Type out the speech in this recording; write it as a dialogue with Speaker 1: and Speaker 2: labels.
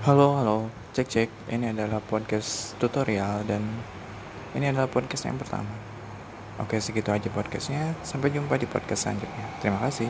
Speaker 1: Halo, halo, cek cek. Ini adalah podcast tutorial dan ini adalah podcast yang pertama. Oke, segitu aja podcastnya. Sampai jumpa di podcast selanjutnya. Terima kasih.